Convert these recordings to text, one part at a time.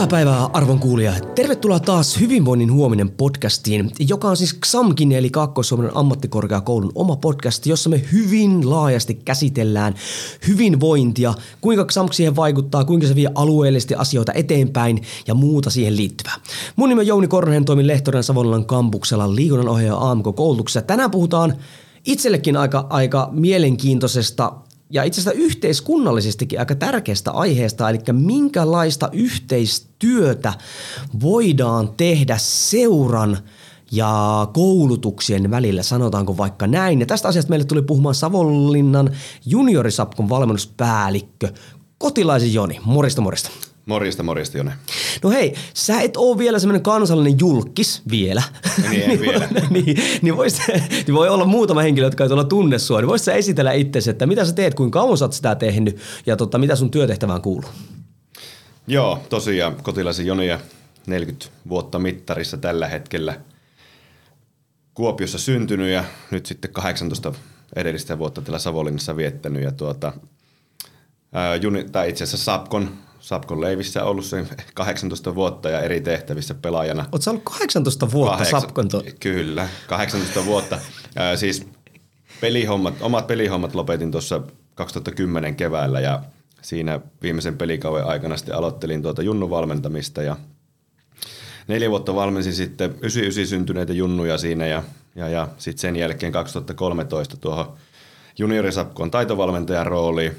Hyvää päivää arvon kuulija. Tervetuloa taas Hyvinvoinnin huominen podcastiin, joka on siis XAMKin eli Kaakkois-Suomen ammattikorkeakoulun oma podcast, jossa me hyvin laajasti käsitellään hyvinvointia, kuinka XAMK siihen vaikuttaa, kuinka se vie alueellisesti asioita eteenpäin ja muuta siihen liittyvää. Mun nimi on Jouni Korhonen, toimin lehtorin Savonlinnan kampuksella liikunnanohjaaja AMK-koulutuksessa. Tänään puhutaan itsellekin aika, aika mielenkiintoisesta ja itse asiassa yhteiskunnallisestikin aika tärkeästä aiheesta, eli minkälaista yhteistyötä voidaan tehdä seuran ja koulutuksien välillä, sanotaanko vaikka näin. Ja tästä asiasta meille tuli puhumaan Savonlinnan juniorisapkon valmennuspäällikkö Kotilaisen Joni. Morista, morista. Morjesta, morjesta Jone. No hei, sä et ole vielä semmoinen kansallinen julkis vielä. Niin, niin vielä. niin, niin, vois, niin voi olla muutama henkilö, jotka ei tuolla tunne sua. Niin voisit sä esitellä itsesi, että mitä sä teet, kuinka kauan sä oot sitä tehnyt ja tota, mitä sun työtehtävään kuuluu? Joo, tosiaan kotilaisen Joni ja 40 vuotta mittarissa tällä hetkellä. Kuopiossa syntynyt ja nyt sitten 18 edellistä vuotta täällä Savonlinnassa viettänyt. Ja tuota, ää, juni, tai itse asiassa Sapkon Sapkon leivissä ollut sen 18 vuotta ja eri tehtävissä pelaajana. Oletko ollut 18 vuotta Kahdeksan, Sapkon? To- kyllä, 18 vuotta. Äh, siis pelihommat, omat pelihommat lopetin tuossa 2010 keväällä ja siinä viimeisen pelikauden aikana sitten aloittelin tuota junnuvalmentamista ja neljä vuotta valmensin sitten 99 syntyneitä junnuja siinä ja, ja, ja sitten sen jälkeen 2013 tuohon juniorisapkon taitovalmentajan rooliin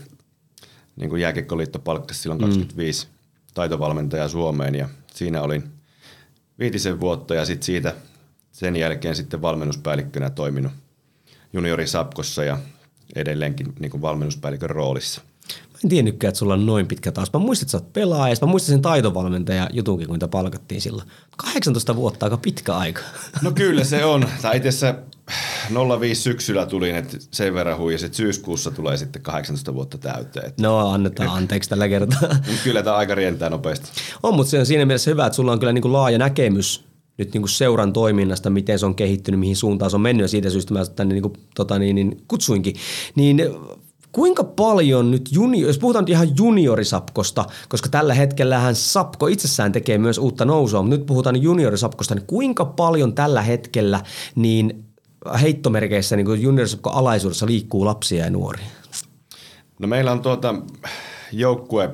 niin kuin Jääkiekkoliitto palkkasi silloin 25 mm. taitovalmentajaa Suomeen ja siinä olin viitisen vuotta ja sitten siitä sen jälkeen sitten valmennuspäällikkönä toiminut juniori Sapkossa ja edelleenkin niin kuin valmennuspäällikön roolissa. Mä en tiennytkään, että sulla on noin pitkä taas. Mä muistin, että sä oot pelaaja. Mä muistin sen taitovalmentaja jutunkin, kun niitä palkattiin silloin. 18 vuotta, aika pitkä aika. No kyllä se on. Tai itse 05 syksyllä tulin, että sen verran huijasin, että syyskuussa tulee sitten 18 vuotta täyteen. No annetaan anteeksi tällä kertaa. kyllä tämä aika rientää nopeasti. On, mutta se on siinä mielessä hyvä, että sulla on kyllä niin kuin laaja näkemys nyt niin kuin seuran toiminnasta, miten se on kehittynyt, mihin suuntaan se on mennyt ja siitä syystä mä tänne niin kuin, tota, niin, niin, kutsuinkin. Niin Kuinka paljon nyt, junior, jos puhutaan ihan juniorisapkosta, koska tällä hetkellähän Sapko itsessään tekee myös uutta nousua, mutta nyt puhutaan juniorisapkosta, niin kuinka paljon tällä hetkellä niin heittomerkeissä niin juniorisapko alaisuudessa liikkuu lapsia ja nuoria? No meillä on tuota joukkue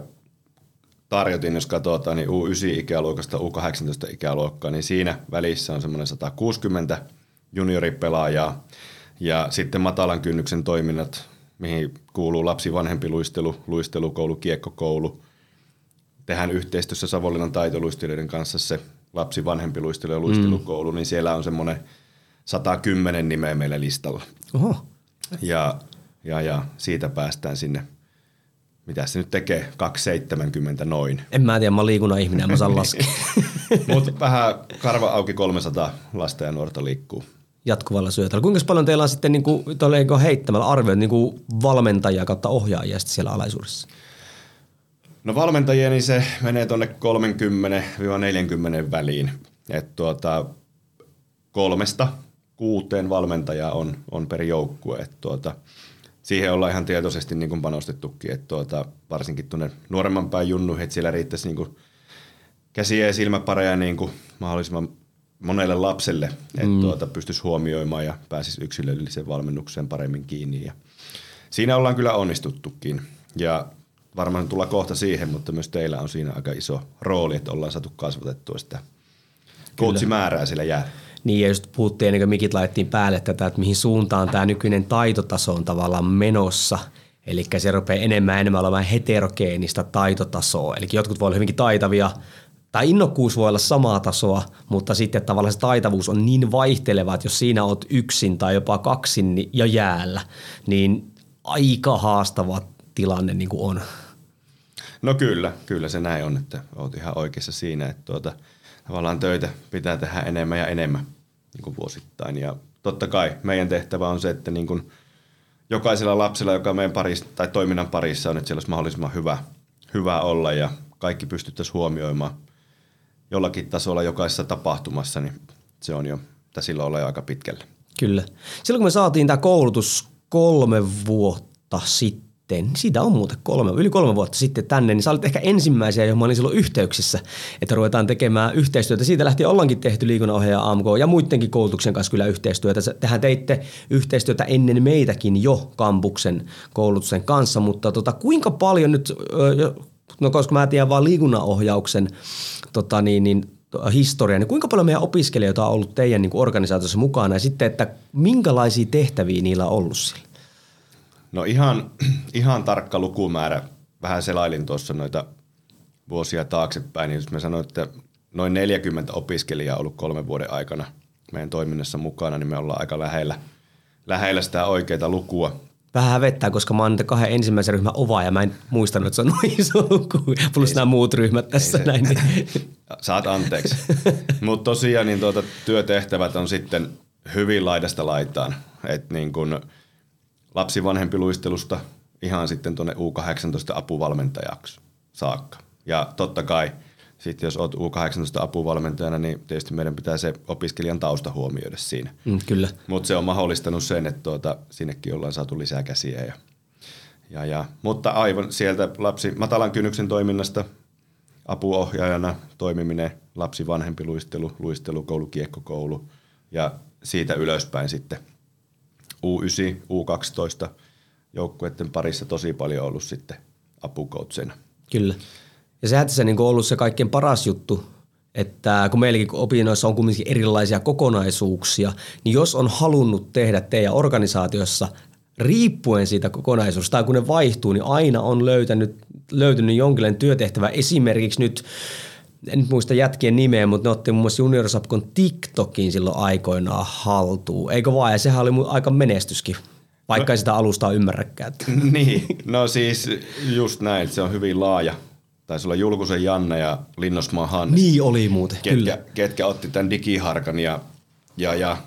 tarjotin, jos katsotaan, niin U9-ikäluokasta U18-ikäluokkaa, niin siinä välissä on semmoinen 160 junioripelaajaa. Ja sitten matalan kynnyksen toiminnat mihin kuuluu lapsi vanhempi luistelu, luistelukoulu, kiekkokoulu. Tehdään yhteistyössä Savonlinnan taitoluistelijoiden kanssa se lapsi vanhempi luistelu ja luistelukoulu, mm. niin siellä on semmoinen 110 nimeä meillä listalla. Oho. Ja, ja, ja siitä päästään sinne mitä se nyt tekee, 270 noin. En mä tiedä, mä liikunnan ihminen, mä saan laskea. Mutta vähän karva auki 300 lasta ja nuorta liikkuu jatkuvalla syötöllä. Kuinka paljon teillä on sitten niin kuin, heittämällä arvioit niin kuin valmentajia kautta ohjaajia siellä alaisuudessa? No valmentajia, niin se menee tuonne 30-40 väliin. Et tuota, kolmesta kuuteen valmentajaa on, on per joukkue. Et tuota, siihen ollaan ihan tietoisesti niin kuin panostettukin, että tuota, varsinkin tuonne nuoremman päin junnuihin, että siellä riittäisi niin kuin käsiä ja silmäpareja niin kuin mahdollisimman monelle lapselle, että mm. tuota, pystyisi huomioimaan ja pääsisi yksilölliseen valmennukseen paremmin kiinni. Ja siinä ollaan kyllä onnistuttukin ja varmaan tulla kohta siihen, mutta myös teillä on siinä aika iso rooli, että ollaan saatu kasvatettua sitä coachimäärää sillä jää. Niin ja just puhuttiin ennen kuin mikit laitettiin päälle tätä, että mihin suuntaan tämä nykyinen taitotaso on tavallaan menossa. Eli se rupeaa enemmän ja enemmän olemaan heterogeenista taitotasoa. Eli jotkut voi olla hyvinkin taitavia, tai innokkuus voi olla samaa tasoa, mutta sitten tavallaan se taitavuus on niin vaihteleva, että jos siinä oot yksin tai jopa kaksin ja jäällä, niin aika haastava tilanne niin kuin on. No kyllä, kyllä se näin on, että oot ihan oikeassa siinä, että tuota, tavallaan töitä pitää tehdä enemmän ja enemmän niin kuin vuosittain. Ja totta kai meidän tehtävä on se, että niin kuin jokaisella lapsella, joka meidän parissa, tai toiminnan parissa on, että siellä olisi mahdollisimman hyvä, hyvä olla ja kaikki pystyttäisiin huomioimaan jollakin tasolla jokaisessa tapahtumassa, niin se on jo, että silloin jo aika pitkällä. Kyllä. Silloin kun me saatiin tämä koulutus kolme vuotta sitten, siitä on muuten kolme, yli kolme vuotta sitten tänne, niin sä olit ehkä ensimmäisiä, johon mä olin silloin yhteyksissä, että ruvetaan tekemään yhteistyötä. Siitä lähti ollaankin tehty liikunnanohjaaja AMK ja muidenkin koulutuksen kanssa kyllä yhteistyötä. Tehän teitte yhteistyötä ennen meitäkin jo kampuksen koulutuksen kanssa, mutta tota, kuinka paljon nyt, no koska mä tiedän vaan liikunnanohjauksen tota niin, niin, historia, niin kuinka paljon meidän opiskelijoita on ollut teidän niin organisaatiossa mukana ja sitten, että minkälaisia tehtäviä niillä on ollut sillä? No ihan, ihan tarkka lukumäärä. Vähän selailin tuossa noita vuosia taaksepäin, niin jos mä sanoin, että noin 40 opiskelijaa on ollut kolmen vuoden aikana meidän toiminnassa mukana, niin me ollaan aika lähellä, lähellä sitä oikeaa lukua. Vähän hävettää, koska mä oon kahden ensimmäisen ryhmän ova ja mä en muistanut, että se on noin iso luku. Plus nämä muut ryhmät tässä näin. Niin. Saat anteeksi. Mutta tosiaan niin tuota, työtehtävät on sitten hyvin laidasta laitaan. Et niin kun, lapsivanhempiluistelusta ihan sitten tuonne U18 apuvalmentajaksi saakka. Ja totta kai sitten jos olet U18 apuvalmentajana, niin tietysti meidän pitää se opiskelijan tausta huomioida siinä. Mm, kyllä. Mutta se on mahdollistanut sen, että tuota, sinnekin ollaan saatu lisää käsiä. Ja, ja, ja, mutta aivan sieltä lapsi matalan kynnyksen toiminnasta apuohjaajana toimiminen, lapsi vanhempi luistelu, luistelukoulu, kiekkokoulu ja siitä ylöspäin sitten – U9, U12 joukkueiden parissa tosi paljon ollut sitten apukoutsena. Kyllä. Ja sehän tässä niin ollut se kaikkein paras juttu, että kun meilläkin opinnoissa on kuitenkin erilaisia kokonaisuuksia, niin jos on halunnut tehdä teidän organisaatiossa riippuen siitä kokonaisuudesta tai kun ne vaihtuu, niin aina on löytänyt, löytynyt jonkinlainen työtehtävä. Esimerkiksi nyt en nyt muista jätkien nimeä, mutta ne otti muun muassa Junior Sapkon TikTokin silloin aikoinaan haltuun. Eikö vaan? Ja sehän oli aika menestyskin, vaikka no, ei sitä alusta ymmärräkään. niin, no siis just näin, se on hyvin laaja. Taisi olla Julkusen Janne ja Linnosmaan Hannes. Niin oli muuten, ketkä, kyllä. Ketkä otti tämän digiharkan ja, ja, ja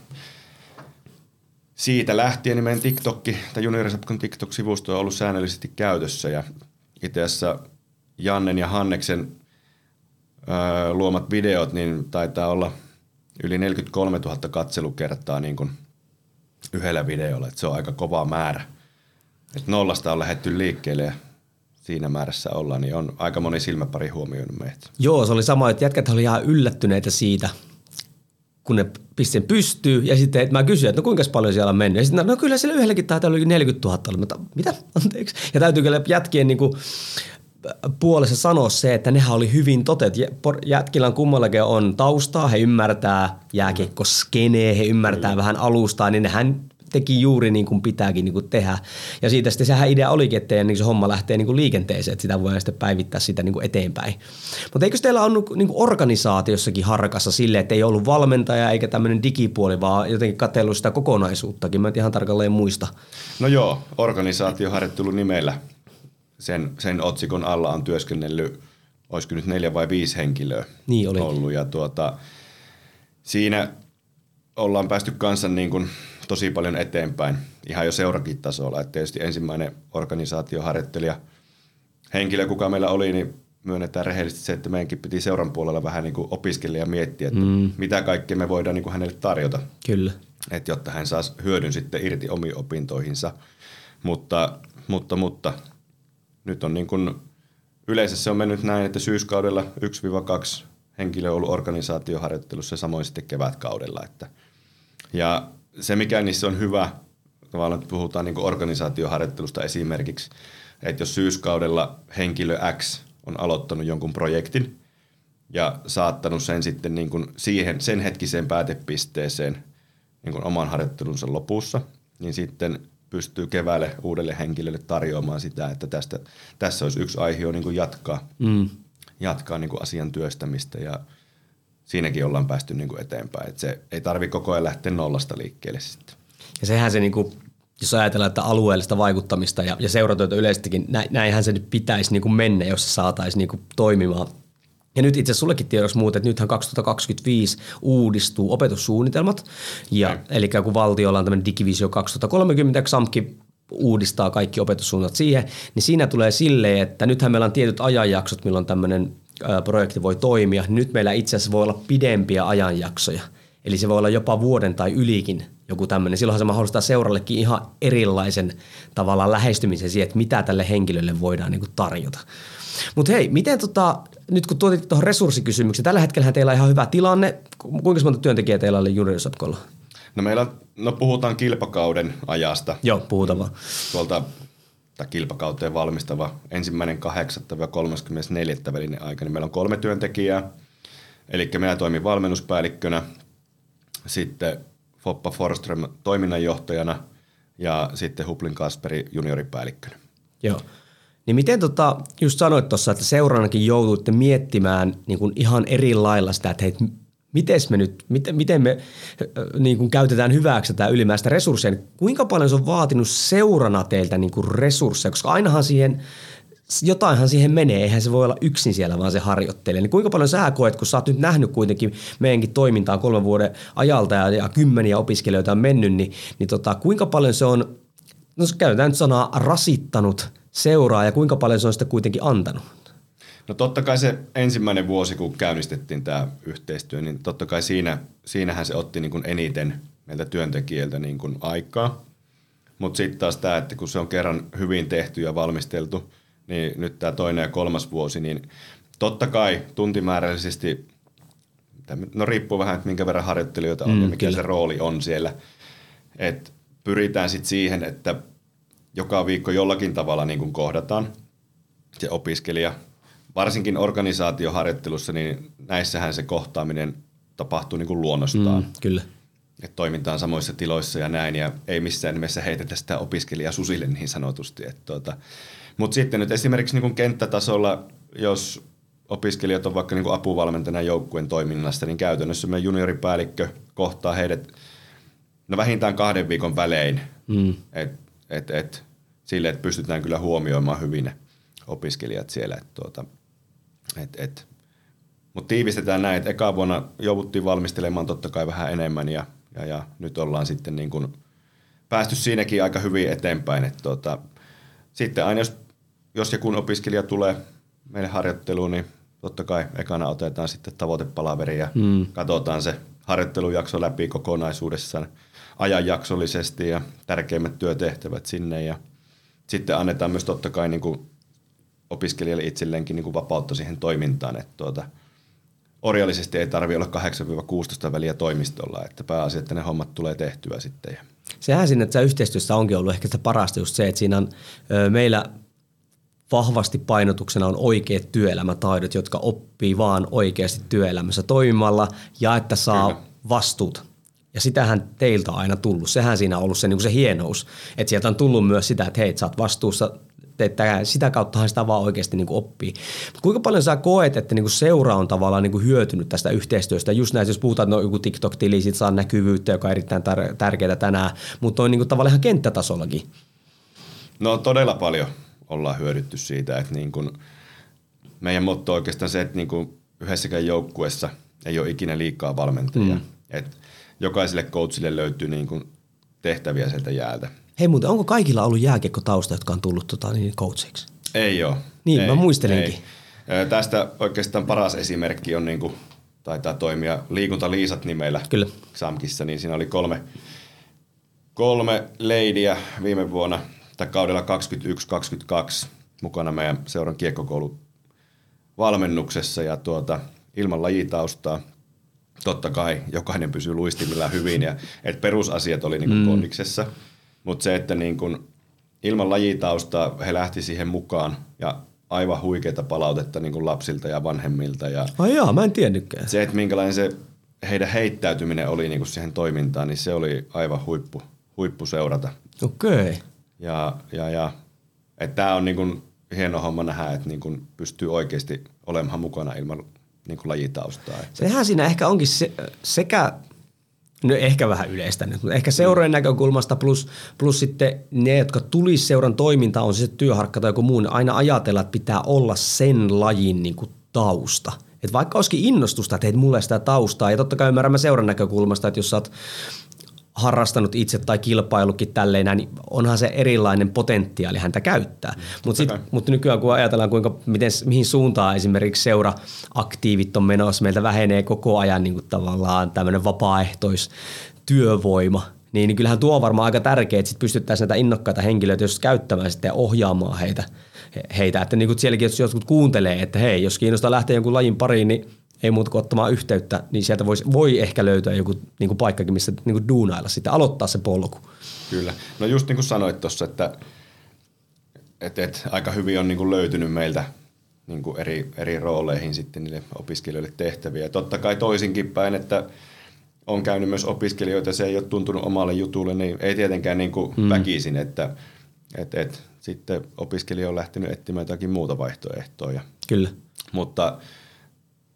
siitä lähtien niin meidän TikTokki, tai Junior Sapkon TikTok-sivusto on ollut säännöllisesti käytössä ja itse asiassa Jannen ja Hanneksen luomat videot, niin taitaa olla yli 43 000 katselukertaa niin kuin yhdellä videolla. että se on aika kova määrä. Et nollasta on lähetty liikkeelle ja siinä määrässä ollaan, niin on aika moni silmäpari huomioinut meitä. Joo, se oli sama, että jätkät oli ihan yllättyneitä siitä, kun ne pistin pystyy. Ja sitten että mä kysyin, että no kuinka paljon siellä on mennyt. Ja sitten no kyllä siellä yhdelläkin taitaa olla 40 000. Mutta mitä? Anteeksi. Ja täytyy kyllä jätkien niin kuin puolessa sanoa se, että nehän oli hyvin totet. Jätkillä on kummallakin on taustaa, he ymmärtää jääkiekko skenee, he ymmärtää vähän alustaa, niin hän teki juuri niin kuin pitääkin niin kuin tehdä. Ja siitä sitten sehän idea olikin, että niin se homma lähtee niin kuin liikenteeseen, että sitä voidaan sitten päivittää sitä niin kuin eteenpäin. Mutta eikö teillä ollut niin kuin organisaatiossakin harkassa sille, että ei ollut valmentaja eikä tämmöinen digipuoli, vaan jotenkin katsellut sitä kokonaisuuttakin? Mä en ihan tarkalleen muista. No joo, organisaatioharjoittelu nimellä sen, sen otsikon alla on työskennellyt, olisiko nyt neljä vai viisi henkilöä niin oli. ollut. Ja tuota, siinä ollaan päästy kanssa niin kuin tosi paljon eteenpäin, ihan jo seurakin tasolla. Et tietysti ensimmäinen organisaatioharjoittelija henkilö, kuka meillä oli, niin myönnetään rehellisesti se, että meidänkin piti seuran puolella vähän niin kuin opiskella ja miettiä, että mm. mitä kaikkea me voidaan niin kuin hänelle tarjota. Kyllä. Että jotta hän saisi hyödyn sitten irti omiin opintoihinsa. Mutta, mutta, mutta nyt on niin kuin, se on mennyt näin, että syyskaudella 1-2 henkilö on ollut organisaatioharjoittelussa ja samoin sitten kevätkaudella. Että, ja se, mikä niissä on hyvä, tavallaan puhutaan niin organisaatioharjoittelusta esimerkiksi, että jos syyskaudella henkilö X on aloittanut jonkun projektin ja saattanut sen sitten niin kuin siihen, sen hetkiseen päätepisteeseen niin kuin oman harjoittelunsa lopussa, niin sitten pystyy keväälle uudelle henkilölle tarjoamaan sitä, että tästä, tässä olisi yksi aihe niin kuin jatkaa, mm. jatkaa niin kuin asian työstämistä ja siinäkin ollaan päästy niin kuin eteenpäin. Että se ei tarvi koko ajan lähteä nollasta liikkeelle sitten. Ja sehän se niin kuin jos ajatellaan, että alueellista vaikuttamista ja, ja seuratyötä yleisestikin, näinhän se nyt pitäisi niin kuin mennä, jos se saataisiin niin kuin toimimaan. Ja nyt itse sullekin tiedoksi muuten, että nythän 2025 uudistuu opetussuunnitelmat, ja, eli kun valtiolla on tämmöinen digivisio 2030, XAMKi uudistaa kaikki opetussuunnat siihen, niin siinä tulee silleen, että nythän meillä on tietyt ajanjaksot, milloin tämmöinen projekti voi toimia. Nyt meillä itse asiassa voi olla pidempiä ajanjaksoja. Eli se voi olla jopa vuoden tai ylikin joku tämmöinen. Silloinhan se mahdollistaa seurallekin ihan erilaisen tavallaan lähestymisen siihen, että mitä tälle henkilölle voidaan niin kuin tarjota. Mutta hei, miten tota, nyt kun tuotit tuohon resurssikysymykseen, tällä hetkellä teillä on ihan hyvä tilanne. Kuinka monta työntekijää teillä oli juniorisatkolla? No meillä no puhutaan kilpakauden ajasta. Joo, puhutaan vaan. Tuolta tai kilpakauteen valmistava ensimmäinen 8-34 välinen aika, niin meillä on kolme työntekijää. Eli minä toimin valmennuspäällikkönä, sitten Foppa Forström toiminnanjohtajana ja sitten Huplin Kasperi junioripäällikkönä. Joo. Niin miten tota, just sanoit tuossa, että seuranakin jouduitte miettimään niin kuin ihan eri lailla sitä, että hei, miten me nyt, miten, miten me niin kuin käytetään hyväksi tätä ylimääräistä resursseja. Kuinka paljon se on vaatinut seurana teiltä niin kuin resursseja, koska ainahan siihen, jotainhan siihen menee, eihän se voi olla yksin siellä, vaan se harjoittelee. Niin kuinka paljon sä koet, kun sä oot nyt nähnyt kuitenkin meidänkin toimintaa kolmen vuoden ajalta ja, ja kymmeniä opiskelijoita on mennyt, niin, niin tota, kuinka paljon se on, no käytetään nyt sanaa rasittanut seuraa ja kuinka paljon se on sitä kuitenkin antanut? No totta kai se ensimmäinen vuosi, kun käynnistettiin tämä yhteistyö, niin totta kai siinä, siinähän se otti niin kuin eniten meiltä työntekijöiltä niin kuin aikaa. Mutta sitten taas tämä, että kun se on kerran hyvin tehty ja valmisteltu, niin nyt tämä toinen ja kolmas vuosi, niin totta kai tuntimäärällisesti, no riippuu vähän, että minkä verran harjoittelijoita on mm, ja mikä kyllä. se rooli on siellä. Et pyritään sitten siihen, että joka viikko jollakin tavalla niin kuin kohdataan se opiskelija – varsinkin organisaatioharjoittelussa, niin näissähän se kohtaaminen tapahtuu niin kuin luonnostaan. Mm, kyllä. Että toimitaan samoissa tiloissa ja näin, ja ei missään nimessä heitetä sitä opiskelijaa susille niin sanotusti. Tuota. Mutta sitten nyt esimerkiksi niin kuin kenttätasolla, jos opiskelijat on vaikka niin kuin apuvalmentajana joukkueen toiminnasta, niin käytännössä meidän junioripäällikkö kohtaa heidät no vähintään kahden viikon välein. Mm. Et, et, et, sille, että pystytään kyllä huomioimaan hyvin ne opiskelijat siellä. Et, tuota, et, et. Mutta tiivistetään näin, että eka vuonna jouduttiin valmistelemaan totta kai vähän enemmän ja, ja, ja nyt ollaan sitten niin kun päästy siinäkin aika hyvin eteenpäin. Et tota, sitten aina jos, jos ja kun opiskelija tulee meille harjoitteluun, niin totta kai ekana otetaan sitten tavoitepalaveri ja mm. katsotaan se harjoittelujakso läpi kokonaisuudessaan ajanjaksollisesti ja tärkeimmät työtehtävät sinne ja sitten annetaan myös totta kai niin kuin opiskelijalle itselleenkin niin kuin vapautta siihen toimintaan, että tuota, orjallisesti ei tarvitse olla 8-16 väliä toimistolla, että pääasia, että ne hommat tulee tehtyä sitten. Sehän siinä, että yhteistyössä onkin ollut ehkä sitä parasta just se, että siinä on ö, meillä vahvasti painotuksena on oikeat työelämätaidot, jotka oppii vaan oikeasti työelämässä toimimalla ja että saa Kyllä. vastuut. Ja sitähän teiltä on aina tullut. Sehän siinä on ollut se, niin se hienous. Että sieltä on tullut myös sitä, että hei, sä oot vastuussa että sitä kauttahan sitä vaan oikeasti niin kuin oppii. Kuinka paljon sä koet, että niin kuin seura on tavallaan niin kuin hyötynyt tästä yhteistyöstä? Just näin, jos puhutaan, että no joku TikTok-tili, sit saa näkyvyyttä, joka on erittäin tar- tärkeää tänään, mutta on niin kuin tavallaan ihan kenttätasollakin. No todella paljon ollaan hyödytty siitä, että niin kuin meidän motto on oikeastaan se, että niin kuin yhdessäkään joukkueessa ei ole ikinä liikaa valmentajia. Mm. Et jokaiselle coachille löytyy niin kuin tehtäviä sieltä jäältä. Hei muuten, onko kaikilla ollut jääkiekkotausta, jotka on tullut tota, niin coachiksi? Ei ole. Niin, ei, mä muistelinkin. Ei. Tästä oikeastaan paras esimerkki on niin kuin, taitaa toimia Liikuntaliisat nimellä Kyllä. Samkissa, niin siinä oli kolme, kolme leidiä viime vuonna tai kaudella 21-22 mukana meidän seuran kiekkokoulun valmennuksessa ja tuota, ilman lajitaustaa. Totta kai jokainen pysyy luistimilla hyvin ja et perusasiat oli niin kuin mm. kondiksessa – mutta se, että niin ilman lajitaustaa he lähti siihen mukaan ja aivan huikeita palautetta niin kuin lapsilta ja vanhemmilta. Ja Ai jaa, mä en tiennytkään. Se, että minkälainen se heidän heittäytyminen oli niin kuin siihen toimintaan, niin se oli aivan huippu, huippu seurata. Okei. Okay. Ja, ja, ja että tämä on niin kuin hieno homma nähdä, että niin kuin pystyy oikeasti olemaan mukana ilman niin kuin lajitaustaa. Sehän siinä ehkä onkin se, sekä No ehkä vähän yleistä nyt, mutta ehkä seurojen näkökulmasta plus, plus sitten ne, jotka tulisi seuran toiminta on se työharkka tai joku muu, niin aina ajatella, että pitää olla sen lajin niin kuin tausta. Että vaikka olisikin innostusta, että mulle sitä taustaa, ja totta kai ymmärrämme seuran näkökulmasta, että jos sä oot harrastanut itse tai kilpailukin tälleen, niin onhan se erilainen potentiaali häntä käyttää. Mm, Mutta mut nykyään kun ajatellaan, kuinka, miten, mihin suuntaan esimerkiksi seura-aktiivit on menossa, meiltä vähenee koko ajan niin kuin tavallaan tämmöinen vapaaehtoistyövoima, niin, niin kyllähän tuo on varmaan aika tärkeää, että sit pystyttäisiin näitä innokkaita henkilöitä jos käyttämään sitten ja ohjaamaan heitä. heitä. Että niin kuin sielläkin, jos jotkut kuuntelee, että hei, jos kiinnostaa lähteä jonkun lajin pariin, niin ei muuta kuin ottamaan yhteyttä, niin sieltä voisi, voi ehkä löytää joku niin kuin paikkakin, missä niin kuin duunailla sitten, aloittaa se polku. Kyllä. No just niin kuin sanoit tuossa, että et, et, aika hyvin on niin kuin löytynyt meiltä niin kuin eri, eri rooleihin sitten niille opiskelijoille tehtäviä. Ja totta kai toisinkin päin, että on käynyt myös opiskelijoita, se ei ole tuntunut omalle jutulle, niin ei tietenkään niin kuin mm. väkisin, että et, et, sitten opiskelija on lähtenyt etsimään jotakin muuta vaihtoehtoa. Kyllä. Mutta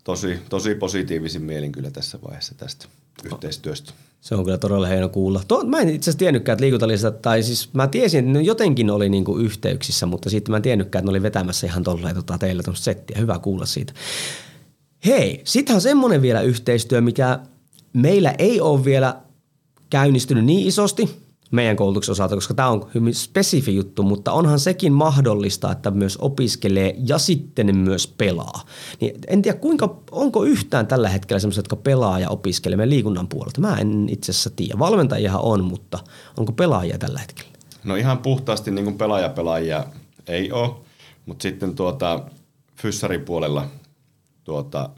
tosi, tosi positiivisin mielin kyllä tässä vaiheessa tästä yhteistyöstä. Se on kyllä todella hieno kuulla. Tuo, mä en itse asiassa tiennytkään, että liikuntalista, tai siis mä tiesin, että ne jotenkin oli niinku yhteyksissä, mutta sitten mä en tiennytkään, että ne oli vetämässä ihan tolleen tota, teillä tuosta settiä. Hyvä kuulla siitä. Hei, sittenhän semmoinen vielä yhteistyö, mikä meillä ei ole vielä käynnistynyt niin isosti, meidän koulutuksen osalta, koska tämä on hyvin spesifi juttu, mutta onhan sekin mahdollista, että myös opiskelee ja sitten myös pelaa. Niin en tiedä, kuinka, onko yhtään tällä hetkellä sellaisia, jotka pelaa ja opiskelee meidän liikunnan puolelta? Mä en itse asiassa tiedä. Valmentajiahan on, mutta onko pelaajia tällä hetkellä? No ihan puhtaasti niin kuin pelaaja-pelaajia ei ole, mutta sitten tuota, fyssaripuolella tuota,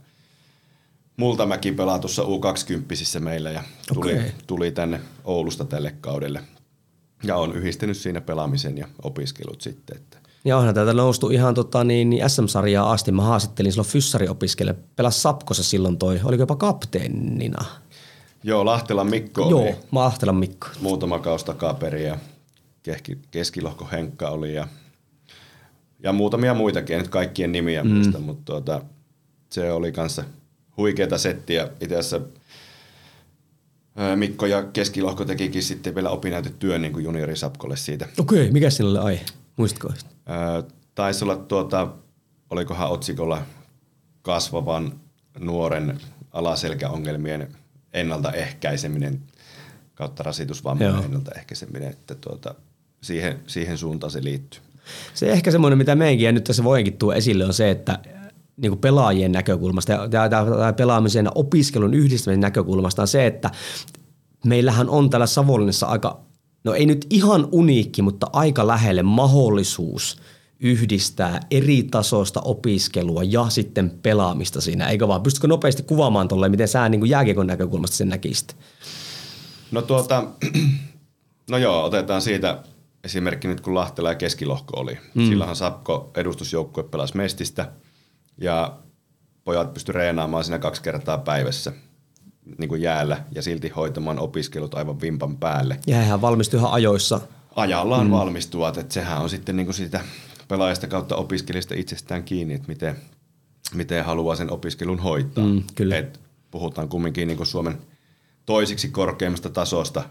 Multamäki pelaa tuossa U20 meillä ja tuli, okay. tuli tänne Oulusta tälle kaudelle. Ja on yhdistänyt siinä pelaamisen ja opiskelut sitten. Että. Ja onhan täältä noustu ihan tota, niin, niin SM-sarjaa asti. Mä haastattelin silloin fyssariopiskelija. Pelas Sapkossa silloin toi, oliko jopa kapteenina? Joo, Lahtelan Mikko Joo, oli Lahtelan Mikko. Muutama kaus takaperin ja keskilohko Henkka oli ja, ja muutamia muitakin, en nyt kaikkien nimiä mm. muista, mutta tuota, se oli kanssa – huikeata settiä. Itse asiassa Mikko ja Keskilohko tekikin sitten vielä opinnäytetyön niin juniorisapkolle siitä. Okei, okay, mikä sillä oli aihe? Muistatko? taisi olla tuota, olikohan otsikolla kasvavan nuoren alaselkäongelmien ennaltaehkäiseminen kautta rasitusvammojen ennaltaehkäiseminen, että tuota, siihen, siihen suuntaan se liittyy. Se ehkä semmoinen, mitä meidänkin ja nyt tässä voinkin tuo esille, on se, että niin kuin pelaajien näkökulmasta ja, ja pelaamisen ja opiskelun yhdistämisen näkökulmasta on se, että meillähän on täällä Savonlinnassa aika, no ei nyt ihan uniikki, mutta aika lähelle mahdollisuus yhdistää eri tasoista opiskelua ja sitten pelaamista siinä, eikö vaan? Pystytkö nopeasti kuvaamaan tolleen, miten sä niin jääkiekon näkökulmasta sen näkisit? No tuota, no joo, otetaan siitä esimerkki nyt kun Lahtela ja Keskilohko oli. Mm. Silloinhan Sapko edustusjoukkue pelasi Mestistä – ja pojat pysty reenaamaan siinä kaksi kertaa päivässä niin kuin jäällä ja silti hoitamaan opiskelut aivan vimpan päälle. Ja hän valmistui ihan ajoissa. Ajallaan mm. valmistuvat, että sehän on sitten niin kuin siitä pelaajasta kautta opiskelijasta itsestään kiinni, että miten, miten haluaa sen opiskelun hoitaa. Mm, kyllä. Et puhutaan kumminkin niin kuin Suomen toisiksi korkeimmasta tasosta,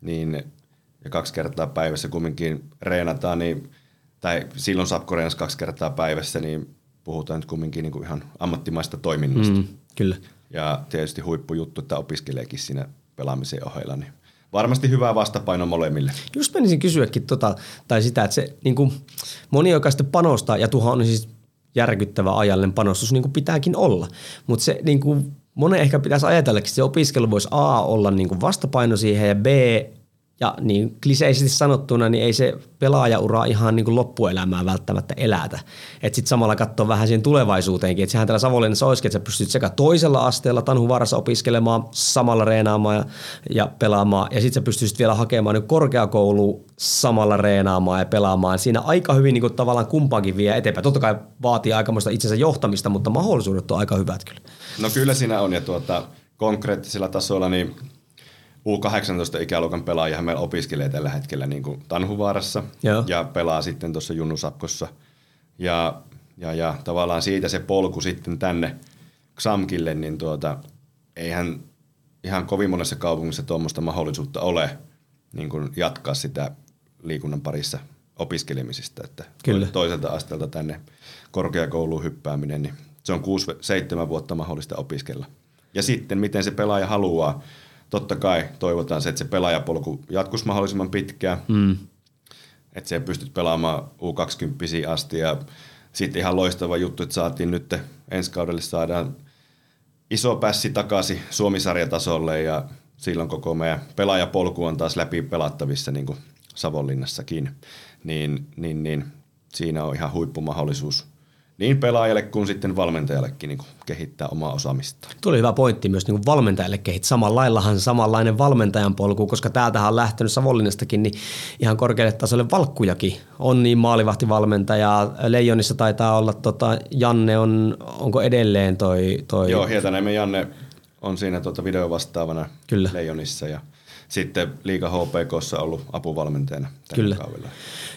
niin ja kaksi kertaa päivässä kumminkin reenataan, niin, tai silloin Sapko kaksi kertaa päivässä, niin puhutaan nyt kumminkin niin kuin ihan ammattimaista toiminnasta. Mm, kyllä. Ja tietysti huippujuttu, että opiskeleekin siinä pelaamisen ohella, niin varmasti hyvää vastapaino molemmille. Just menisin kysyäkin tota, tai sitä, että se niin kuin, moni, joka sitten panostaa, ja tuohon on siis järkyttävä ajallinen panostus, niin kuin pitääkin olla. Mutta se niin kuin, monen ehkä pitäisi ajatella, että se opiskelu voisi A olla niin kuin vastapaino siihen ja B ja niin kliseisesti sanottuna, niin ei se pelaajaura ihan niin kuin loppuelämää välttämättä elätä. Että sitten samalla katsoa vähän siihen tulevaisuuteenkin. Että sehän täällä Savonlinnassa olisikin, että sä pystyt sekä toisella asteella Tanhuvaarassa opiskelemaan, samalla reenaamaan ja, ja pelaamaan. Ja sitten sä pystyisit vielä hakemaan niin korkeakoulu samalla reenaamaan ja pelaamaan. Siinä aika hyvin niin kuin tavallaan kumpaakin vie eteenpäin. Totta kai vaatii aikamoista itsensä johtamista, mutta mahdollisuudet on aika hyvät kyllä. No kyllä siinä on ja tuota, konkreettisella tasolla niin U18-ikäluokan pelaajahan meillä opiskelee tällä hetkellä niin kuin Tanhuvaarassa Joo. ja pelaa sitten tuossa Junnusapkossa. Ja, ja, ja tavallaan siitä se polku sitten tänne Xamkille, niin tuota, eihän ihan kovin monessa kaupungissa tuommoista mahdollisuutta ole niin kuin jatkaa sitä liikunnan parissa opiskelemisesta. Että Kyllä. toiselta asteelta tänne korkeakouluun hyppääminen, niin se on 6-7 vuotta mahdollista opiskella. Ja sitten, miten se pelaaja haluaa. Totta kai toivotaan se, että se pelaajapolku jatkuisi mahdollisimman pitkään. Mm. Että se pystyt pelaamaan U20 asti. Ja sitten ihan loistava juttu, että saatiin nyt ensi kaudelle saadaan iso pässi takaisin Suomisarjatasolle ja silloin koko meidän pelaajapolku on taas läpi pelattavissa niin kuin Savonlinnassakin. Niin, niin, niin siinä on ihan huippumahdollisuus niin pelaajalle kuin sitten valmentajallekin niin kuin kehittää omaa osaamista. Tuo oli hyvä pointti myös niin kuin valmentajalle kehittää. Samalla laillahan samanlainen valmentajan polku, koska täältähän on lähtenyt Savonlinnastakin niin ihan korkealle tasolle valkkujakin. On niin maalivahtivalmentaja, Leijonissa taitaa olla, tota, Janne on, onko edelleen toi... toi... Joo, Hietaniemen Janne on siinä tuota videovastaavana Kyllä. Leijonissa ja sitten Liiga HPKssa ollut apuvalmentajana tällä Kyllä. kaudella.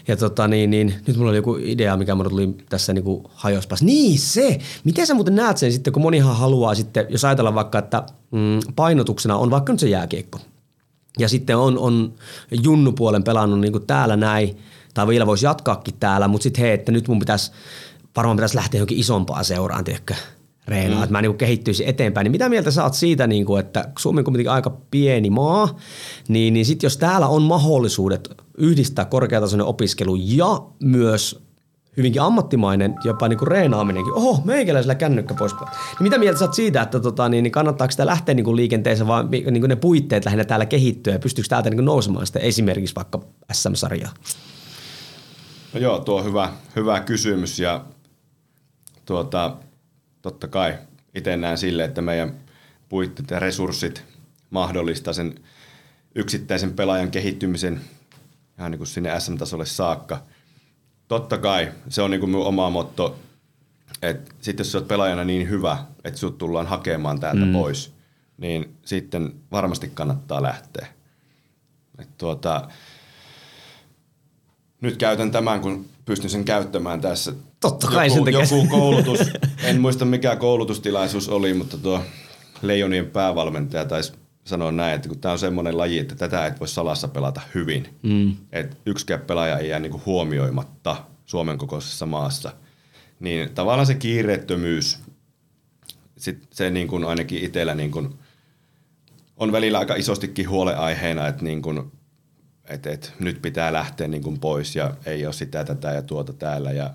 Ja tota, niin, niin, nyt mulla oli joku idea, mikä mulle tuli tässä niin hajospas. Niin se! Miten sä muuten näet sen sitten, kun monihan haluaa sitten, jos ajatellaan vaikka, että mm, painotuksena on vaikka nyt se jääkiekko. Ja sitten on, on junnupuolen pelannut niin kuin täällä näin, tai vielä voisi jatkaakin täällä, mutta sitten hei, että nyt mun pitäisi, varmaan pitäisi lähteä johonkin isompaan seuraan, tiedätkö? Reenaa, mm. että mä niin kehittyisin eteenpäin. Niin mitä mieltä sä oot siitä, niin kuin, että Suomi on kuitenkin aika pieni maa, niin, niin sitten jos täällä on mahdollisuudet yhdistää korkeatasoinen opiskelu ja myös hyvinkin ammattimainen, jopa niin kuin reenaaminenkin. Oho, meikäläisellä kännykkä pois. Niin mitä mieltä sä oot siitä, että tota, niin, niin kannattaako sitä lähteä niin kuin liikenteeseen, vaan niin kuin ne puitteet lähinnä täällä kehittyä ja pystyykö täältä niin kuin nousemaan sitten esimerkiksi vaikka SM-sarjaa? No joo, tuo on hyvä, hyvä kysymys ja tuota, totta kai itse näen sille, että meidän puitteet ja resurssit mahdollistaa sen yksittäisen pelaajan kehittymisen ihan niin kuin sinne SM-tasolle saakka. Totta kai se on niin kuin minun oma motto, että sitten jos olet pelaajana niin hyvä, että sinut tullaan hakemaan täältä mm. pois, niin sitten varmasti kannattaa lähteä. Et tuota, nyt käytän tämän, kun pystyn sen käyttämään tässä. Totta kai joku, sen joku koulutus, en muista mikä koulutustilaisuus oli, mutta tuo Leijonien päävalmentaja taisi sanoa näin, että kun tämä on semmoinen laji, että tätä et voi salassa pelata hyvin. Mm. Että yksikään pelaaja ei jää niinku huomioimatta Suomen kokoisessa maassa. Niin tavallaan se kiireettömyys, sit se niin kuin ainakin itsellä niin kuin on välillä aika isostikin huoleaiheena, että niin kuin, et, et, nyt pitää lähteä niin kuin pois ja ei ole sitä, tätä ja tuota täällä. Ja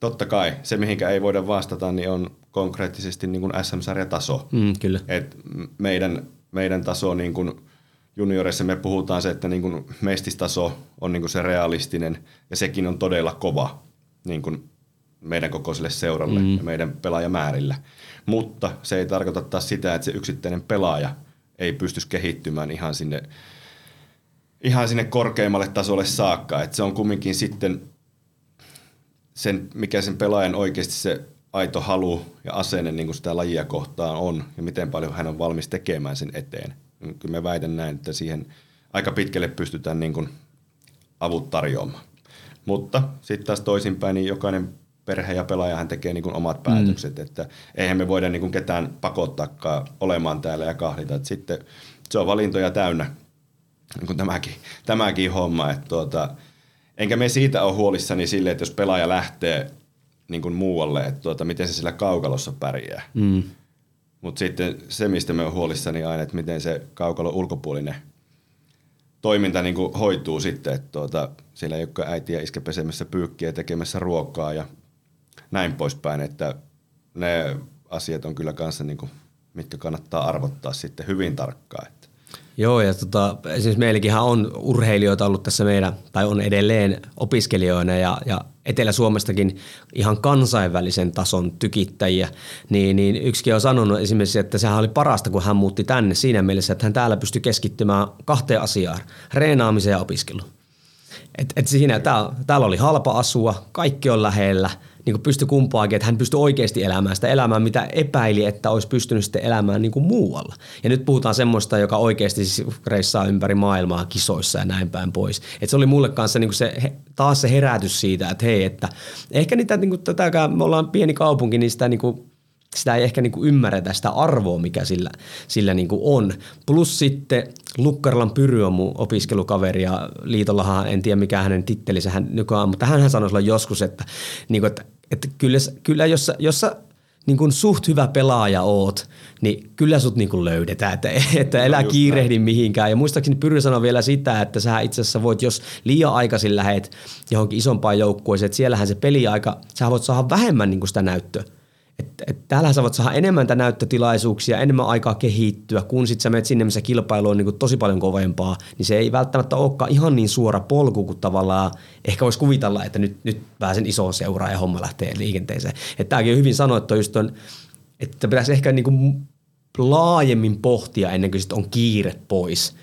totta kai se, mihinkä ei voida vastata, niin on konkreettisesti niin kuin SM-sarjataso. Mm, kyllä. Et meidän, meidän taso niin kuin junioreissa me puhutaan se, että niin kuin mestistaso on niin kuin se realistinen ja sekin on todella kova niin kuin meidän kokoiselle seuralle mm. ja meidän pelaajamäärillä. Mutta se ei tarkoita taas sitä, että se yksittäinen pelaaja ei pystyisi kehittymään ihan sinne, ihan sinne korkeammalle tasolle saakka. Et se on kumminkin sitten sen, mikä sen pelaajan oikeasti se aito halu ja asenne niin kuin sitä lajia kohtaan on ja miten paljon hän on valmis tekemään sen eteen. Kyllä mä väitän näin, että siihen aika pitkälle pystytään niin kuin avut tarjoamaan. Mutta sitten taas toisinpäin, niin jokainen perhe ja pelaajahan tekee niin kuin omat päätökset, mm. että eihän me voida niin kuin ketään pakottaakaan olemaan täällä ja kahlita. Että sitten se on valintoja täynnä, niin kuin tämäkin, tämäkin homma. Että tuota, enkä me siitä ole huolissani sille, että jos pelaaja lähtee niin kuin muualle, että tuota, miten se sillä kaukalossa pärjää. Mm. Mutta sitten se, mistä me on huolissani aina, että miten se kaukalon ulkopuolinen toiminta niin kuin hoituu sitten, että tuota, siellä ei ole äiti ja iskä pesemässä pyykkiä tekemässä ruokaa ja näin poispäin, että ne asiat on kyllä kanssa, niin kuin, mitkä kannattaa arvottaa sitten hyvin tarkkaan. Että. Joo, ja tota, esimerkiksi meilläkin on urheilijoita ollut tässä meidän, tai on edelleen opiskelijoina, ja, ja Etelä-Suomestakin ihan kansainvälisen tason tykittäjiä, niin, niin yksikin on sanonut esimerkiksi, että sehän oli parasta, kun hän muutti tänne siinä mielessä, että hän täällä pystyi keskittymään kahteen asiaan, reenaamiseen ja opiskeluun. Et, et siinä, tää, täällä oli halpa asua, kaikki on lähellä, niin pystyi kumpaakin, että hän pystyi oikeasti elämään sitä elämää, mitä epäili, että olisi pystynyt sitten elämään niin kuin muualla. Ja nyt puhutaan semmoista, joka oikeasti siis reissaa ympäri maailmaa kisoissa ja näin päin pois. Et se oli mulle kanssa niin kuin se, taas se herätys siitä, että hei, että ehkä niitä niin kuin tätäkään, me ollaan pieni kaupunki, niin sitä niin kuin sitä ei ehkä niin kuin ymmärretä sitä arvoa, mikä sillä, sillä niin kuin on. Plus sitten Lukkarilan Pyry on mun opiskelukaveri ja liitollahan en tiedä mikä hänen tittelinsä hän nykyään, mutta hän sanoi silloin joskus, että, niin kuin, että, että kyllä, kyllä jos, sä, jos sä niin kuin suht hyvä pelaaja oot, niin kyllä sut niin kuin löydetään, että, että elää no kiirehdi mihinkään. Ja muistaakseni Pyry sanoi vielä sitä, että sä itse asiassa voit, jos liian aikaisin lähet johonkin isompaan joukkueeseen, että siellähän se peliaika, sä voit saada vähemmän niin sitä näyttöä että et täällä sä voit saada enemmän näyttötilaisuuksia, enemmän aikaa kehittyä, kun sit sä menet sinne, missä kilpailu on niin kuin tosi paljon kovempaa, niin se ei välttämättä olekaan ihan niin suora polku kuin tavallaan ehkä voisi kuvitella, että nyt, nyt pääsen isoon seuraan ja homma lähtee liikenteeseen. Että tämäkin on hyvin sanottu just on, että pitäisi ehkä niin kuin laajemmin pohtia ennen kuin sit on kiire pois,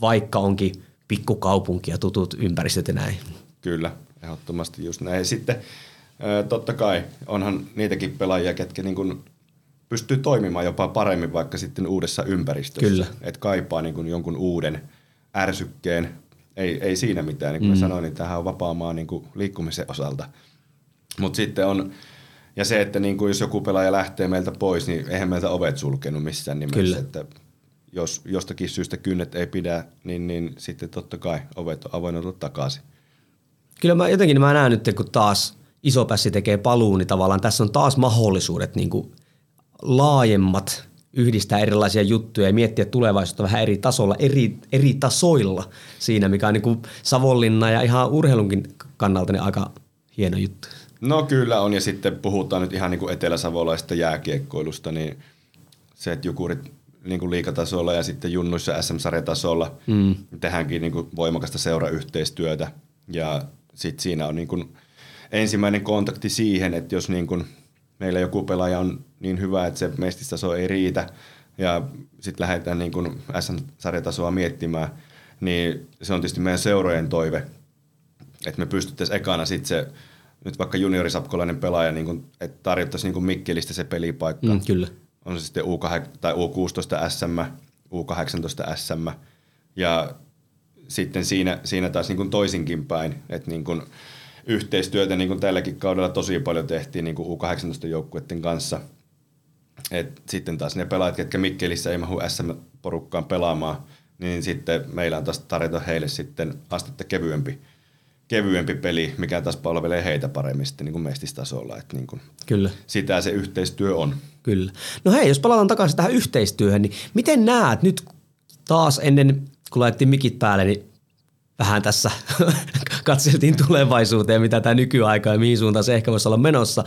vaikka onkin pikkukaupunki ja tutut ympäristöt ja näin. Kyllä, ehdottomasti just näin. Sitten totta kai onhan niitäkin pelaajia, ketkä niin kuin pystyy toimimaan jopa paremmin vaikka sitten uudessa ympäristössä. Kyllä. Että kaipaa niin kuin jonkun uuden ärsykkeen. Ei, ei siinä mitään, niin kuin mm. sanoin, niin tämähän on vapaa maa niin kuin liikkumisen osalta. Mutta sitten on, ja se, että niin kuin jos joku pelaaja lähtee meiltä pois, niin eihän meiltä ovet sulkenut missään nimessä. Kyllä. Että jos jostakin syystä kynnet ei pidä, niin, niin sitten totta kai ovet on avoinna takaisin. Kyllä mä jotenkin mä näen nyt, kun taas – iso pässi tekee paluun, niin tavallaan tässä on taas mahdollisuudet niin kuin laajemmat yhdistää erilaisia juttuja ja miettiä tulevaisuutta vähän eri tasolla, eri, eri tasoilla siinä, mikä on niin kuin Savonlinna ja ihan urheilunkin kannalta niin aika hieno juttu. No kyllä on, ja sitten puhutaan nyt ihan niin kuin etelä-savolaisesta jääkiekkoilusta, niin se, että jukurit niin kuin liikatasolla ja sitten junnuissa SM-sarjatasolla mm. tehdäänkin niin kuin voimakasta seurayhteistyötä, ja sitten siinä on niin kuin – ensimmäinen kontakti siihen, että jos niin kun meillä joku pelaaja on niin hyvä, että se mestistaso ei riitä ja sitten lähdetään niin kun SM-sarjatasoa miettimään, niin se on tietysti meidän seurojen toive, että me pystyttäisiin ekana sitten se nyt vaikka juniorisapkolainen pelaaja, niin kun, että tarjottaisiin niin Mikkelistä se pelipaikka. Mm, kyllä. On se sitten U8, tai U16 SM, U18 SM. Ja sitten siinä, siinä taas niin toisinkin päin, että niin kun, yhteistyötä, niin kuin tälläkin kaudella tosi paljon tehtiin niin kuin U18-joukkueiden kanssa. Et sitten taas ne pelaajat, ketkä Mikkelissä ei mahu SM-porukkaan pelaamaan, niin sitten meillä on taas tarjota heille sitten astetta kevyempi, kevyempi peli, mikä taas palvelee heitä paremmin sitten niin kuin mestistasolla. Et niin kuin Kyllä. Sitä se yhteistyö on. Kyllä. No hei, jos palataan takaisin tähän yhteistyöhön, niin miten näet nyt taas ennen, kun laitettiin mikit päälle, niin vähän tässä katseltiin tulevaisuuteen, mitä tämä nykyaika ja mihin suuntaan se ehkä voisi olla menossa.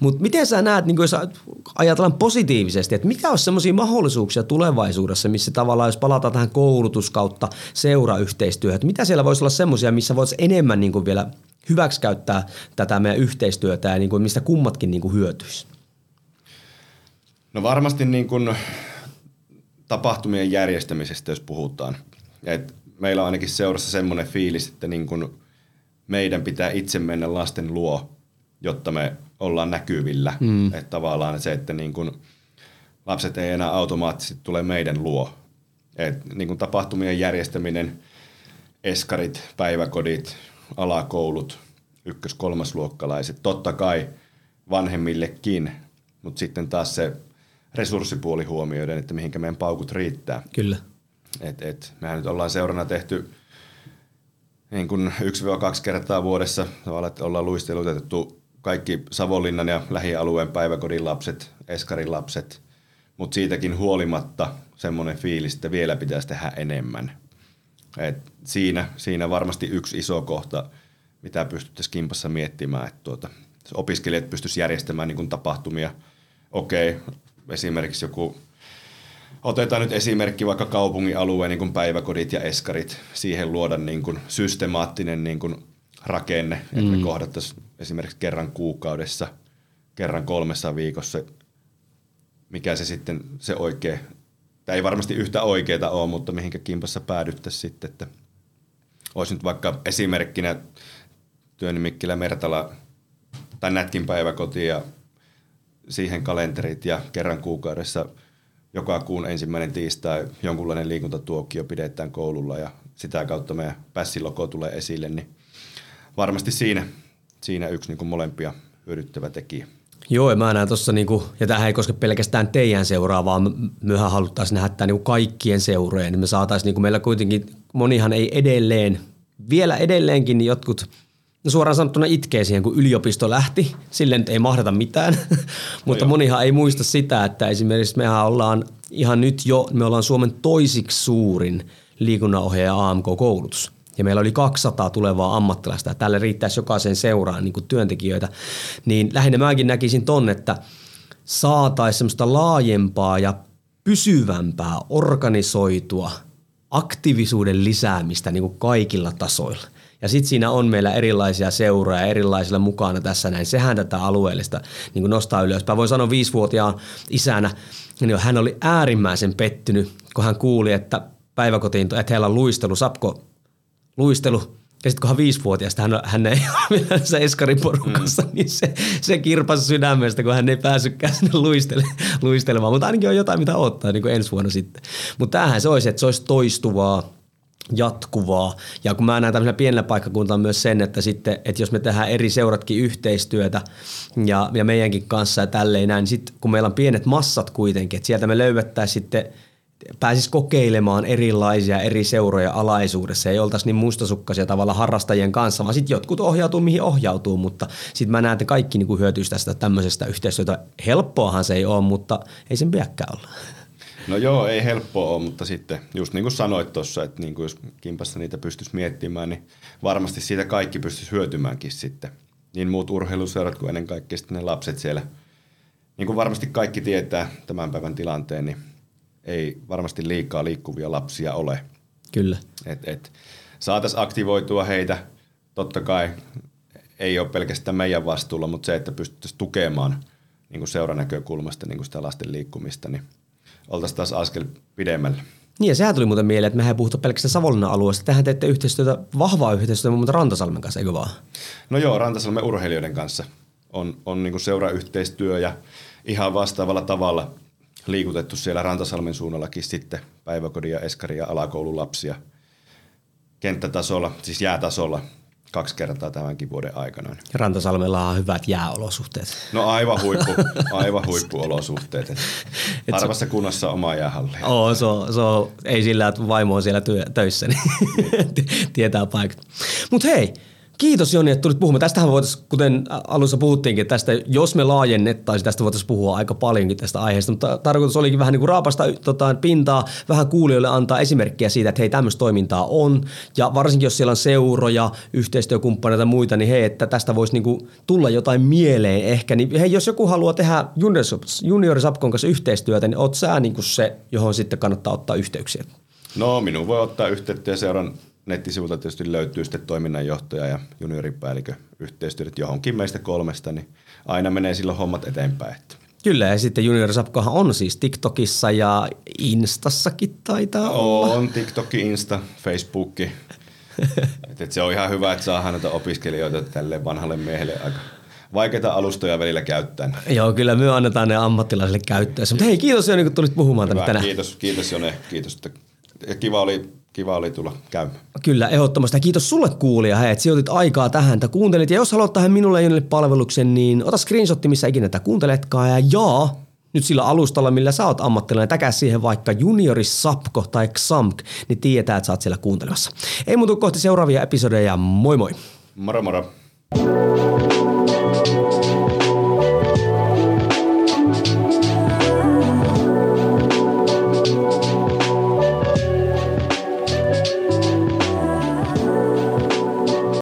Mutta miten sä näet, niin jos ajatellaan positiivisesti, että mikä olisi sellaisia mahdollisuuksia tulevaisuudessa, missä tavallaan jos palataan tähän koulutuskautta seurayhteistyöhön, että mitä siellä voisi olla semmoisia, missä voisi enemmän niin kuin vielä hyväksikäyttää tätä meidän yhteistyötä ja niin kuin, mistä kummatkin niin kuin hyötyisi? No varmasti niin kuin tapahtumien järjestämisestä, jos puhutaan. Et meillä on ainakin seurassa semmoinen fiilis, että niin kun meidän pitää itse mennä lasten luo, jotta me ollaan näkyvillä. Mm. Että tavallaan se, että niin kun lapset ei enää automaattisesti tule meidän luo. Et niin kun tapahtumien järjestäminen, eskarit, päiväkodit, alakoulut, ykkös-, kolmasluokkalaiset, totta kai vanhemmillekin, mutta sitten taas se resurssipuoli huomioiden, että mihinkä meidän paukut riittää. Kyllä. Et, et, mehän nyt ollaan seurana tehty niin kuin 1-2 kertaa vuodessa, tavallaan, että ollaan luistelutettu kaikki Savonlinnan ja lähialueen päiväkodin lapset, Eskarin lapset, mutta siitäkin huolimatta semmoinen fiilis, että vielä pitäisi tehdä enemmän. Et siinä, siinä varmasti yksi iso kohta, mitä pystyttäisiin kimpassa miettimään, että tuota, opiskelijat pystyisivät järjestämään niin tapahtumia. Okei, esimerkiksi joku Otetaan nyt esimerkki vaikka kaupungin alueen niin kuin päiväkodit ja eskarit. Siihen luoda niin kuin systemaattinen niin kuin rakenne, mm. että me mm. kohdattaisiin esimerkiksi kerran kuukaudessa, kerran kolmessa viikossa, mikä se sitten se oikea, tämä ei varmasti yhtä oikeaa ole, mutta mihinkä kimpassa päädyttäisiin sitten, että olisi nyt vaikka esimerkkinä Työnimikkilä Mertala tai Nätkin päiväkoti ja siihen kalenterit ja kerran kuukaudessa – joka kuun ensimmäinen tiistai jonkunlainen liikuntatuokio pidetään koululla ja sitä kautta meidän pässiloko tulee esille, niin varmasti siinä, siinä yksi niin molempia hyödyttävä tekijä. Joo, ja mä näen tuossa, niinku, ja tämähän ei koske pelkästään teidän seuraa, vaan mehän haluttaisiin nähdä tämä niinku kaikkien seurojen. Me saataisiin, niinku meillä kuitenkin, monihan ei edelleen, vielä edelleenkin niin jotkut, no suoraan sanottuna itkee siihen, kun yliopisto lähti, silleen ei mahdata mitään, mutta no monihan ei muista sitä, että esimerkiksi mehän ollaan ihan nyt jo, me ollaan Suomen toisiksi suurin liikunnanohjaaja AMK-koulutus ja meillä oli 200 tulevaa ammattilaista ja tälle riittäisi jokaisen seuraan niin kuin työntekijöitä, niin lähinnä mäkin näkisin ton, että saataisiin semmoista laajempaa ja pysyvämpää organisoitua aktiivisuuden lisäämistä niin kuin kaikilla tasoilla. Ja sitten siinä on meillä erilaisia seuroja erilaisilla mukana tässä näin. Sehän tätä alueellista niin nostaa ylöspäin. Voin sanoa viisivuotiaan isänä, niin hän oli äärimmäisen pettynyt, kun hän kuuli, että päiväkotiin, että heillä on luistelu, Sapko luistelu. Ja sitten kun hän viisivuotiaasta, hän, hän ei ole se eskarin porukassa, mm. niin se, se kirpasi sydämestä, kun hän ei päässytkään sinne luistele, luistelemaan. Mutta ainakin on jotain, mitä ottaa niin kuin ensi vuonna sitten. Mutta tämähän se olisi, että se olisi toistuvaa, jatkuvaa. Ja kun mä näen tämmöisellä pienellä paikkakuntalla myös sen, että sitten, että jos me tehdään eri seuratkin yhteistyötä ja, ja meidänkin kanssa ja tälleen näin, niin sitten kun meillä on pienet massat kuitenkin, että sieltä me löydettäisiin sitten – pääsisi kokeilemaan erilaisia eri seuroja alaisuudessa. Ei oltaisi niin mustasukkaisia tavalla harrastajien kanssa, vaan sitten jotkut ohjautuu mihin ohjautuu, mutta sitten mä näen, että kaikki niin hyötyisi tästä tämmöisestä yhteistyötä. Helppoahan se ei ole, mutta ei sen pidäkään olla. No joo, ei helppoa ole, mutta sitten just niin kuin sanoit tuossa, että niin kuin jos kimpassa niitä pystyisi miettimään, niin varmasti siitä kaikki pystyisi hyötymäänkin sitten. Niin muut urheiluseurat kuin ennen kaikkea sitten ne lapset siellä. Niin kuin varmasti kaikki tietää tämän päivän tilanteen, niin ei varmasti liikaa liikkuvia lapsia ole. Kyllä. Et, et, saataisiin aktivoitua heitä, totta kai ei ole pelkästään meidän vastuulla, mutta se, että pystyttäisiin tukemaan niin kuin seuranäkökulmasta niin kuin sitä lasten liikkumista, niin oltaisiin taas askel pidemmällä. Niin ja sehän tuli muuten mieleen, että mehän ei puhuta pelkästään Savonlinnan alueesta. Tähän teette yhteistyötä, vahvaa yhteistyötä mutta Rantasalmen kanssa, eikö vaan? No joo, Rantasalmen urheilijoiden kanssa on, on niin kuin seurayhteistyö ja ihan vastaavalla tavalla liikutettu siellä Rantasalmen suunnallakin sitten päiväkodin ja eskarin ja alakoulun lapsia kenttätasolla, siis jäätasolla kaksi kertaa tämänkin vuoden aikana. Rantasalmella on hyvät jääolosuhteet. No aivan huippu, aivan huippuolosuhteet. Et harvassa kunnassa oma jäähalli. Oo, se on, se on, ei sillä, että vaimo on siellä työ, töissä, niin. tietää paikat. Mutta hei, Kiitos Joni, että tulit puhumaan. Tästähän voitaisiin, kuten alussa puhuttiinkin, tästä, jos me laajennettaisiin, tästä voitaisiin puhua aika paljonkin tästä aiheesta, mutta tarkoitus olikin vähän niin kuin raapasta tota, pintaa, vähän kuulijoille antaa esimerkkiä siitä, että hei tämmöistä toimintaa on, ja varsinkin jos siellä on seuroja, yhteistyökumppaneita ja muita, niin hei, että tästä voisi niin kuin tulla jotain mieleen ehkä, niin hei, jos joku haluaa tehdä Junior Sapkon kanssa yhteistyötä, niin oot sä niin kuin se, johon sitten kannattaa ottaa yhteyksiä? No, minun voi ottaa yhteyttä ja seuran nettisivulta tietysti löytyy sitten toiminnanjohtaja ja junioripäällikö yhteistyöt johonkin meistä kolmesta, niin aina menee silloin hommat eteenpäin. Että. Kyllä, ja sitten Junior Sapkohan on siis TikTokissa ja Instassakin taitaa olla. On TikTok, Insta, Facebook. et, et se on ihan hyvä, että saadaan näitä opiskelijoita tälle vanhalle miehelle aika vaikeita alustoja välillä käyttää. Joo, kyllä me annetaan ne ammattilaisille käyttöön. Mutta hei, kiitos Joni, kun tulit puhumaan tänne tänään. Kiitos, kiitos Jone, kiitos. Että kiva oli kiva oli tulla käymään. Kyllä, ehdottomasti. Ja kiitos sulle kuulija, hei, että sijoitit aikaa tähän, että kuuntelit. Ja jos haluat tähän minulle ja palveluksen, niin ota screenshotti, missä ikinä tätä kuunteletkaan. Ja jaa, nyt sillä alustalla, millä sä oot ammattilainen, täkä siihen vaikka juniori Sapko tai XAMK, niin tietää, että sä oot siellä kuuntelemassa. Ei muutu kohti seuraavia episodeja, moi moi! Moro moro!